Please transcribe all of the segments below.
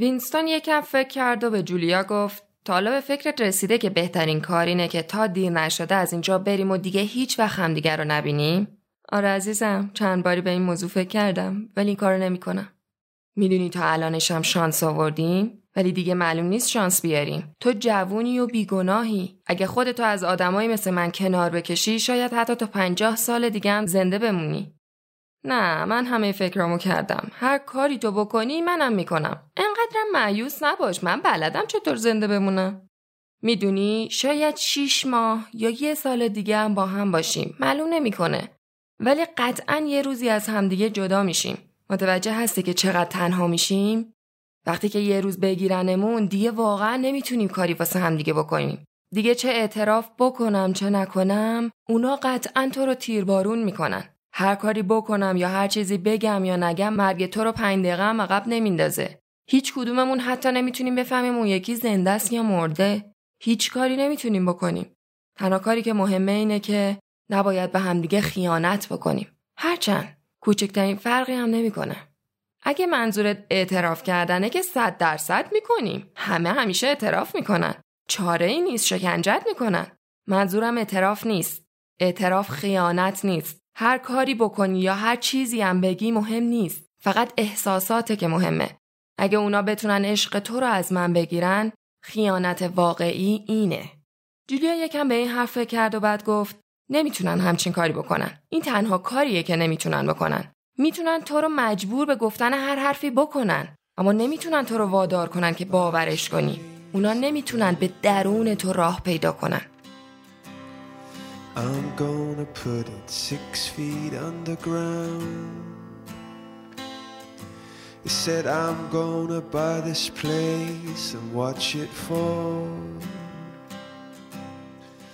وینستون یکم فکر کرد و به جولیا گفت تا حالا به فکرت رسیده که بهترین کار اینه که تا دیر نشده از اینجا بریم و دیگه هیچ وقت همدیگر رو نبینیم؟ آره عزیزم چند باری به این موضوع فکر کردم ولی این کارو نمی‌کنم. می‌دونی تا الانشم شانس آوردیم ولی دیگه معلوم نیست شانس بیاریم تو جوونی و بیگناهی اگه خودتو از آدمایی مثل من کنار بکشی شاید حتی تا پنجاه سال دیگه هم زنده بمونی نه من همه فکرامو کردم. هر کاری تو بکنی منم می‌کنم. انقدرم معیوس نباش من بلدم چطور زنده بمونم. می‌دونی شاید شیش ماه یا یه سال دیگه هم با هم باشیم. معلوم نمی‌کنه. ولی قطعا یه روزی از همدیگه جدا میشیم. متوجه هستی که چقدر تنها میشیم؟ وقتی که یه روز بگیرنمون دیگه واقعا نمی‌تونیم کاری واسه همدیگه بکنیم. دیگه چه اعتراف بکنم چه نکنم اونا قطعا تو رو تیربارون می‌کنن. هر کاری بکنم یا هر چیزی بگم یا نگم مرگ تو رو پنج دقیقه هم عقب نمیندازه. هیچ کدوممون حتی نمی‌تونیم بفهمیم اون یکی زنده است یا مرده. هیچ کاری نمی‌تونیم بکنیم. تنها کاری که مهمه اینه که نباید به همدیگه خیانت بکنیم. هرچند کوچکترین فرقی هم نمی‌کنه. اگه منظورت اعتراف کردنه که صد درصد می‌کنیم. همه همیشه اعتراف می‌کنن. چاره ای نیست شکنجت می‌کنن. منظورم اعتراف نیست. اعتراف خیانت نیست. هر کاری بکنی یا هر چیزی هم بگی مهم نیست. فقط احساساته که مهمه. اگه اونا بتونن عشق تو رو از من بگیرن خیانت واقعی اینه. جولیا یکم به این حرف کرد و بعد گفت نمی‌تونن همچین کاری بکنن. این تنها کاریه که نمی‌تونن بکنن. می‌تونن تو رو مجبور به گفتن هر حرفی بکنن. اما نمی‌تونن تو رو وادار کنن که باورش کنی. اونا نمی‌تونن به درون تو راه پیدا کنن. I'm gonna put it six feet underground. He said, I'm gonna buy this place and watch it fall.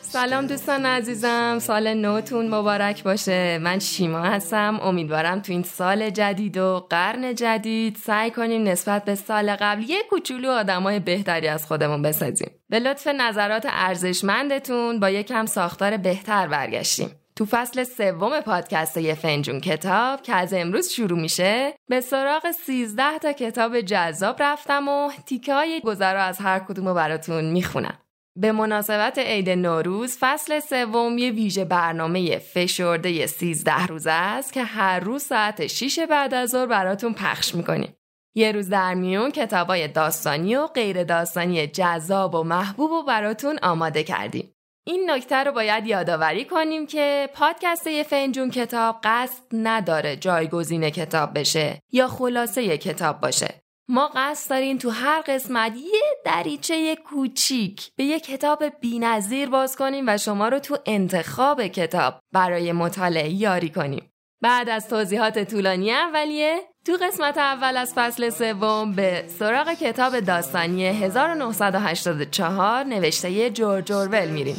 سلام دوستان عزیزم سال نوتون مبارک باشه من شیما هستم امیدوارم تو این سال جدید و قرن جدید سعی کنیم نسبت به سال قبل یه کوچولو آدمای بهتری از خودمون بسازیم به لطف نظرات ارزشمندتون با یکم ساختار بهتر برگشتیم تو فصل سوم پادکست یه فنجون کتاب که از امروز شروع میشه به سراغ 13 تا کتاب جذاب رفتم و تیکه های گذرا از هر کدوم براتون می‌خونم به مناسبت عید نوروز فصل سوم یه ویژه برنامه فشرده 13 روزه است که هر روز ساعت 6 بعد از ظهر براتون پخش می‌کنیم. یه روز در میون کتابای داستانی و غیر داستانی جذاب و محبوب و براتون آماده کردیم. این نکته رو باید یادآوری کنیم که پادکست یه فنجون کتاب قصد نداره جایگزین کتاب بشه یا خلاصه کتاب باشه. ما قصد داریم تو هر قسمت یه دریچه کوچیک به یه کتاب بینظیر باز کنیم و شما رو تو انتخاب کتاب برای مطالعه یاری کنیم. بعد از توضیحات طولانی اولیه تو قسمت اول از فصل سوم به سراغ کتاب داستانی 1984 نوشته جورج اورول میریم.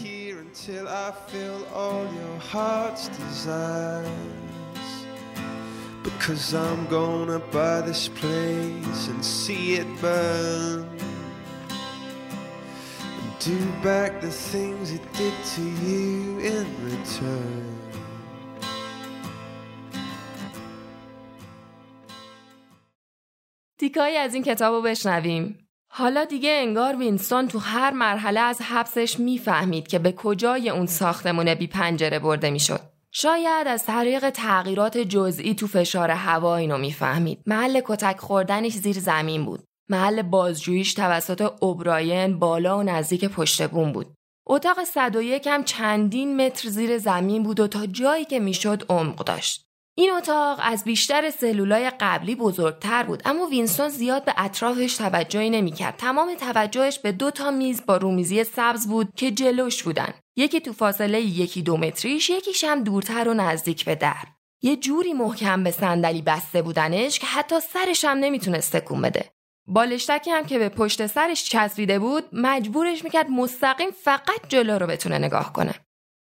Because I'm gonna buy this place and see it burn. And do back the things it did to you in return. تیکایی از این کتاب رو بشنویم. حالا دیگه انگار وینستون تو هر مرحله از حبسش می‌فهمید که به کجای اون ساختمونه بی پنجره برده می‌شد. شاید از طریق تغییرات جزئی تو فشار هوا اینو می‌فهمید. محل کتک خوردنش زیر زمین بود. محل بازجوییش توسط اوبراین بالا و نزدیک پشت بوم بود. اتاق 101 هم چندین متر زیر زمین بود و تا جایی که می‌شد عمق داشت. این اتاق از بیشتر سلولای قبلی بزرگتر بود اما وینستون زیاد به اطرافش توجهی نمی‌کرد. تمام توجهش به دو تا میز با رومیزی سبز بود که جلوش بودن. یکی تو فاصله یکی دو متریش یکیش هم دورتر و نزدیک به در. یه جوری محکم به صندلی بسته بودنش که حتی سرش هم نمی‌تونست تکون بده. بالشتکی هم که به پشت سرش چسبیده بود مجبورش می‌کرد مستقیم فقط جلو رو بتونه نگاه کنه.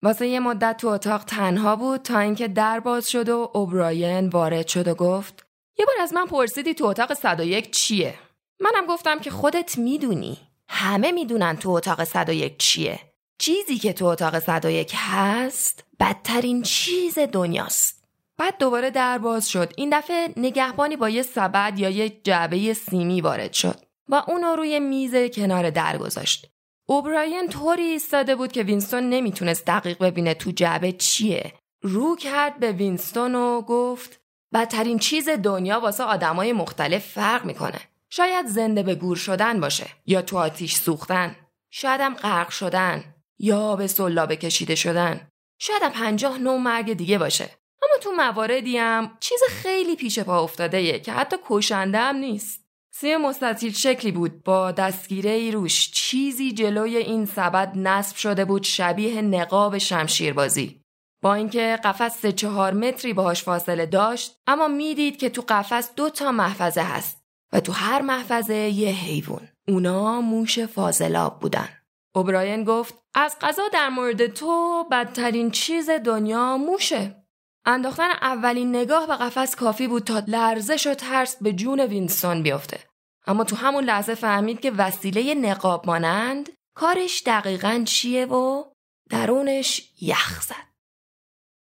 واسه یه مدت تو اتاق تنها بود تا اینکه در باز شد و اوبراین وارد شد و گفت یه بار از من پرسیدی تو اتاق 101 چیه؟ منم گفتم که خودت می‌دونی. همه می‌دونن تو اتاق 101 چیه. چیزی که تو اتاق 101 هست بدترین چیز دنیاست. بعد دوباره در باز شد. این دفعه نگهبانی با یه سبد یا یه جعبه سیمی وارد شد. و اونو روی میز کنار در گذاشت. اوبراین طوری ایستاده بود که وینستون نمی‌تونست دقیق ببینه تو جعبه چیه. رو کرد به وینستون و گفت بدترین چیز دنیا واسه آدمای مختلف فرق می‌کنه. شاید زنده به گور شدن باشه یا تو آتیش سوختن. شایدم غرق شدن یا به سلابه کشیده شدن. شاید پنجاه نوع مرگ دیگه باشه. اما تو مواردی هم چیز خیلی پیش پا افتاده که حتی کشنده هم نیست. سیم مستطیل شکلی بود. با دستگیره ای روش چیزی جلوی این سبد نصب شده بود شبیه نقاب شمشیربازی. با اینکه قفس سه چهار متری باهاش فاصله داشت اما می‌دید که تو قفس دو تا محفظه هست و تو هر محفظه یه حیوان. اونا موش فاضلاب بودن. اوبراین گفت از قضا در مورد تو بدترین چیز دنیا موشه. انداختن اولین نگاه به قفس کافی بود تا لرزش و ترس به جون وینستون بیفته. اما تو همون لحظه فهمید که وسیله نقاب مانند کارش دقیقا چیه و درونش یخ زد.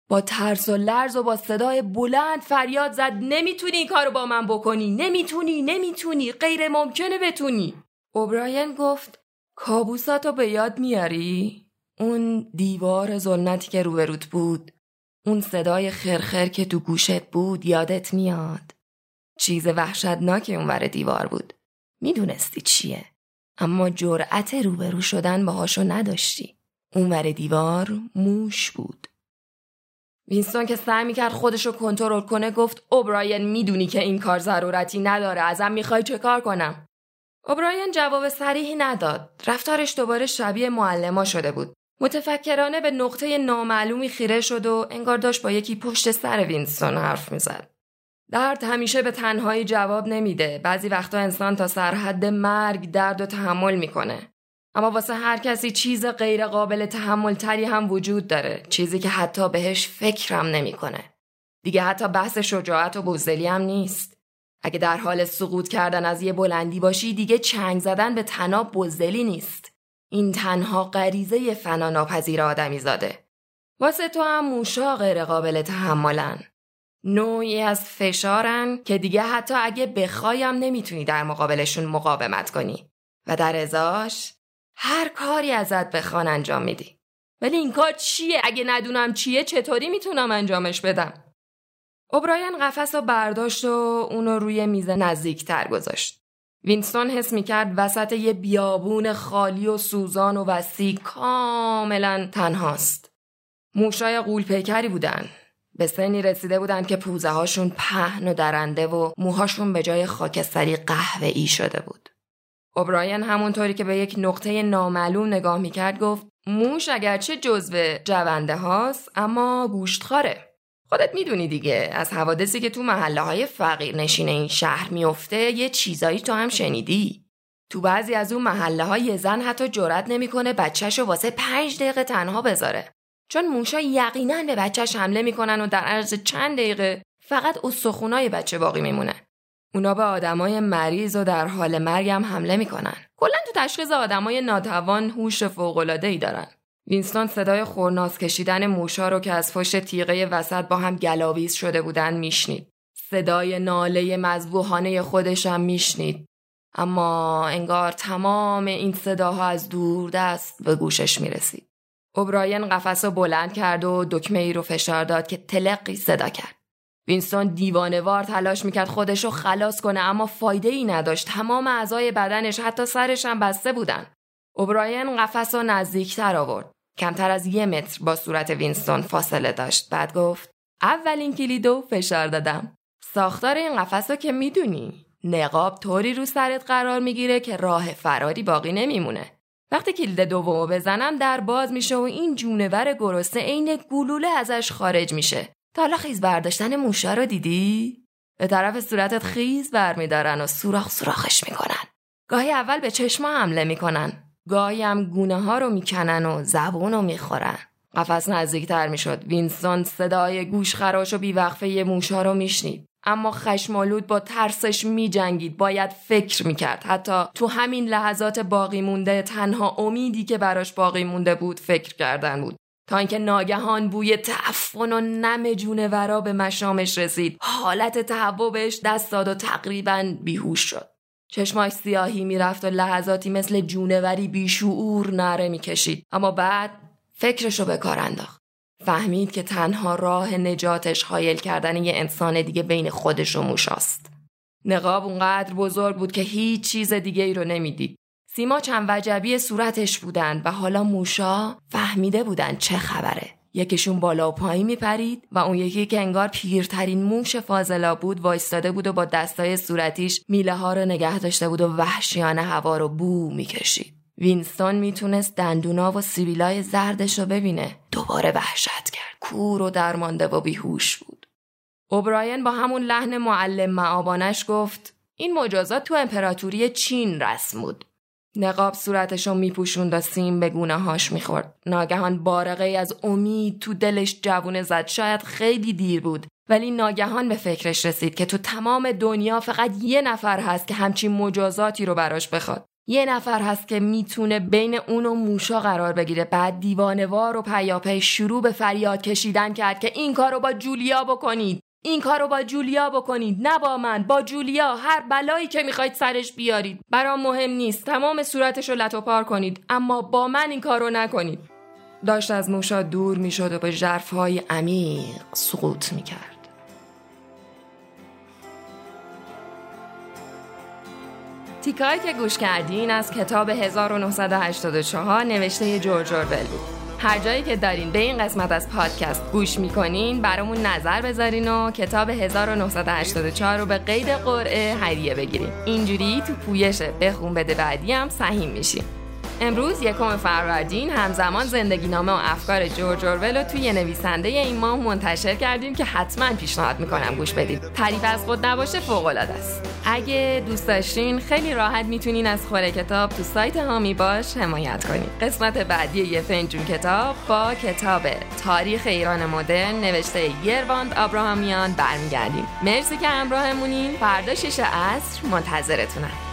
با ترس و لرز و با صدای بلند فریاد زد نمی‌تونی این کارو با من بکنی نمی‌تونی نمی‌تونی غیر ممکنه بتونی. اوبراین گفت کابوساتو به یاد میاری؟ اون دیوار زلنتی که روبروت بود اون صدای خرخر که تو گوشت بود یادت میاد؟ چیز وحشتناکی اونور دیوار بود. می‌دونستی چیه؟ اما جرأت روبرو شدن باهاشو نداشتی. اونور دیوار موش بود. وینستون که سعی می‌کرد خودشو کنترل کنه گفت اوبراین می‌دونی که این کار ضرورتی نداره. ازم می‌خوای چه کار کنم؟ اوبراین جواب سریحی نداد. رفتارش دوباره شبیه معلما شده بود. متفکرانه به نقطه نامعلومی خیره شد و انگار داشت با یکی پشت سر وینستون حرف می‌زد. درد همیشه به تنهایی جواب نمیده. بعضی وقتا انسان تا سرحد مرگ درد و تحمل می‌کنه. اما واسه هر کسی چیز غیر قابل تحمل تری هم وجود داره. چیزی که حتی بهش فکرم نمی‌کنه. دیگه حتی بحث شجاعت و بزدلی هم نیست. اگه در حال سقوط کردن از یه بلندی باشی دیگه چنگ زدن به تناب بزدلی نیست. این تنها غریزه فنا ناپذیر آدمی زاده. واسه تو هم موشا غیر قابل تحملن. نوعی از فشارن که دیگه حتی اگه بخوایم نمی‌تونی در مقابلشون مقاومت کنی. و در ازاش هر کاری ازت بخوان انجام میدی. ولی این کار چیه؟ اگه ندونم چیه چطوری می‌تونم انجامش بدم؟ اوبراین قفس رو برداشت و اونو روی میز نزدیکتر گذاشت. وینستون حس می‌کرد وسط یه بیابون خالی و سوزان و وسیع کاملا تنهاست موشای قول پیکری بودن به سنی رسیده بودن که پوزه هاشون پهن و درنده و موهاشون به جای خاکستری قهوه ای شده بود. اوبراین همونطوری که به یک نقطه نامعلوم نگاه می‌کرد گفت موش اگرچه جزو جونده هاست اما گوشتخاره. خودت می‌دونی دیگه از حوادثی که تو محله های فقیر نشین این شهر میفته یه چیزایی تو هم شنیدی. تو بعضی از اون محله های زن حتی جرأت نمی‌کنه بچهش رو واسه پنج دقیقه تنها بذاره. چون موشا یقینا به بچهش حمله می‌کنن و در عرض چند دقیقه فقط استخونای بچه باقی میمونه. اونا به آدمای مریض و در حال مرگ هم حمله می‌کنن. کلا تو تشخیص آدمای ناتوان هوش ای دارن. وینستون صدای خرناس کشیدن موشا رو که از پشت تیغه وسط با هم گلاویز شده بودن میشنید. صدای ناله مذبوحانه خودش هم میشنید. اما انگار تمام این صداها از دور دست به گوشش می‌رسید. اوبراین قفس رو بلند کرد و دکمه ای رو فشار داد که تلقی صدا کرد. وینستون دیوانه‌وار تلاش می‌کرد خودش رو خلاص کنه اما فایده ای نداشت. تمام اعضای بدنش حتی سرش هم بسته بودن. اوبراین قفس رو نزدیکتر آورد. کمتر از یه متر با صورت وینستون فاصله داشت. بعد گفت اولین کلیدو فشار دادم. ساختار این قفس رو که می‌دونی. نقاب طوری رو سرت قرار می‌گیره که راه فراری باقی نمیمونه. وقتی کلید دومو بزنم در باز میشه و این جونور گرسنه عین گلوله ازش خارج میشه تا حالا خیز برداشتن موشا رو دیدی به طرف صورتت خیز برمیدارن و سوراخ سوراخش می‌کنن گاهی اول به چشما حمله می‌کنن گاهی هم گونه ها رو می‌کنن و زبون رو می‌خورن. قفس نزدیکتر می‌شد. وینستون صدای گوش خراش و بیوقفه موشا رو میشنید. اما خشمالود با ترسش می جنگید باید فکر می کرد حتی تو همین لحظات باقی مونده تنها امیدی که براش باقی مونده بود فکر کردن بود. تا اینکه ناگهان بوی تعفن و نم جونورا به مشامش رسید. حالت تهوع بهش دست داد و تقریبا بیهوش شد. چشماش سیاهی می‌رفت و لحظاتی مثل جونوری بیشعور نره می‌کشید. اما بعد فکرشو به کار انداخت. فهمید که تنها راه نجاتش حایل کردن یه انسان دیگه بین خودش و موشاست نقاب اونقدر بزرگ بود که هیچ چیز دیگه ای رو نمی‌دید. سیما چند وجبی صورتش بودن و حالا موشا فهمیده بودن چه خبره. یکیشون بالا و پایین میپرید و اون یکی که انگار پیرترین موش فاضلا بود وایستاده بود و با دستای صورتیش میله ها رو نگه داشته بود و وحشیانه هوا رو بو می‌کشید. وینستون می‌تونست دندونا و سیبیلای زردش رو ببینه. دوباره وحشت کرد. کور و درمانده و بیهوش بود. اوبراین با همون لحن معلم معابانش گفت این مجازات تو امپراتوری چین رسم بود. نقاب صورتشو میپوشوند و سیم به گونه هاش می‌خورد. ناگهان بارقه از امید تو دلش جوونه زد. شاید خیلی دیر بود. ولی ناگهان به فکرش رسید که تو تمام دنیا فقط یه نفر هست که همچین مجازاتی رو براش بخواد. یه نفر هست که می‌تونه بین اون و موشا قرار بگیره بعد دیوانوار و پیاپی شروع به فریاد کشیدن کرد که این کار رو با جولیا بکنید این کار رو با جولیا بکنید نه با من با جولیا هر بلایی که می‌خواید سرش بیارید برام مهم نیست تمام صورتش رو لطوپار کنید اما با من این کار رو نکنید داشت از موشا دور می‌شد و به ژرفهای عمیق سقوط می‌کرد. تیکایی که گوش کردین از کتاب 1984 نوشته جورج اورول بود. هر جایی که دارین به این قسمت از پادکست گوش می‌کنین برامون نظر بذارین و کتاب 1984 رو به قید قرعه هدیه بگیرین. اینجوری تو پویش بخون بده بعدی هم سهیم میشین. امروز یکم فروردین همزمان زندگی نامه و افکار جورج اورول رو توی نویسنده این ماه منتشر کردیم که حتما پیشنهاد می‌کنم گوش بدید تعریف از خود نباشه فوق است. اگه دوست داشتین خیلی راحت می‌تونین از خوره کتاب تو سایت هامی باش حمایت کنید قسمت بعدی یه فنجون کتاب با کتاب تاریخ ایران مدرن نوشته یرواند آبراهامیان برمیگردیم. مرسی که همراهمونین. فردا شش عصر منتظرتونم.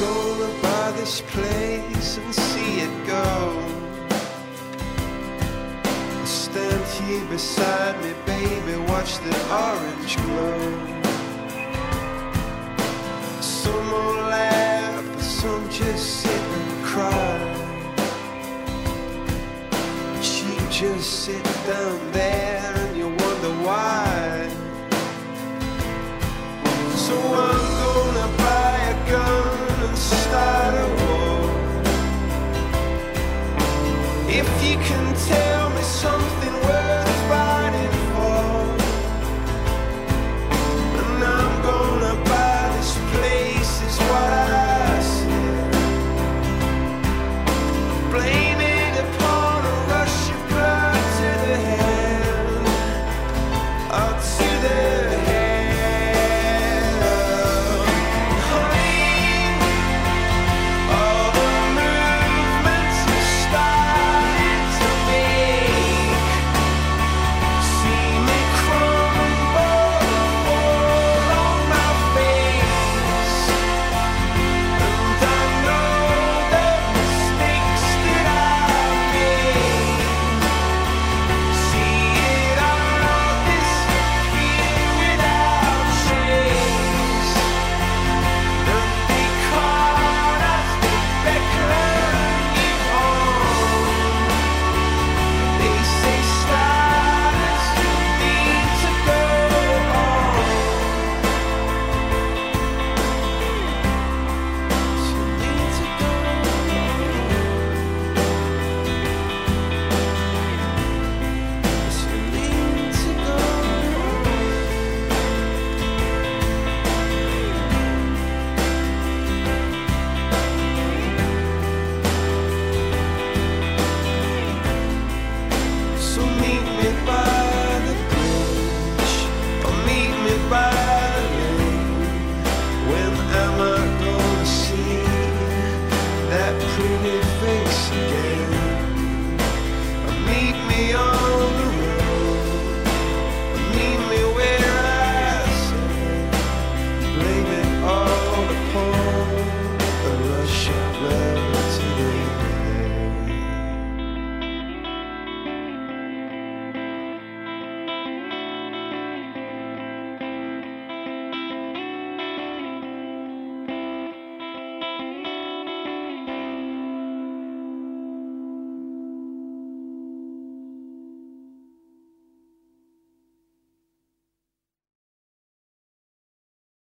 gonna this place and see it go. Stand here beside me, baby, watch the orange glow. Some will laugh, some just sit and cry. You just sit down there and you wonder why. So.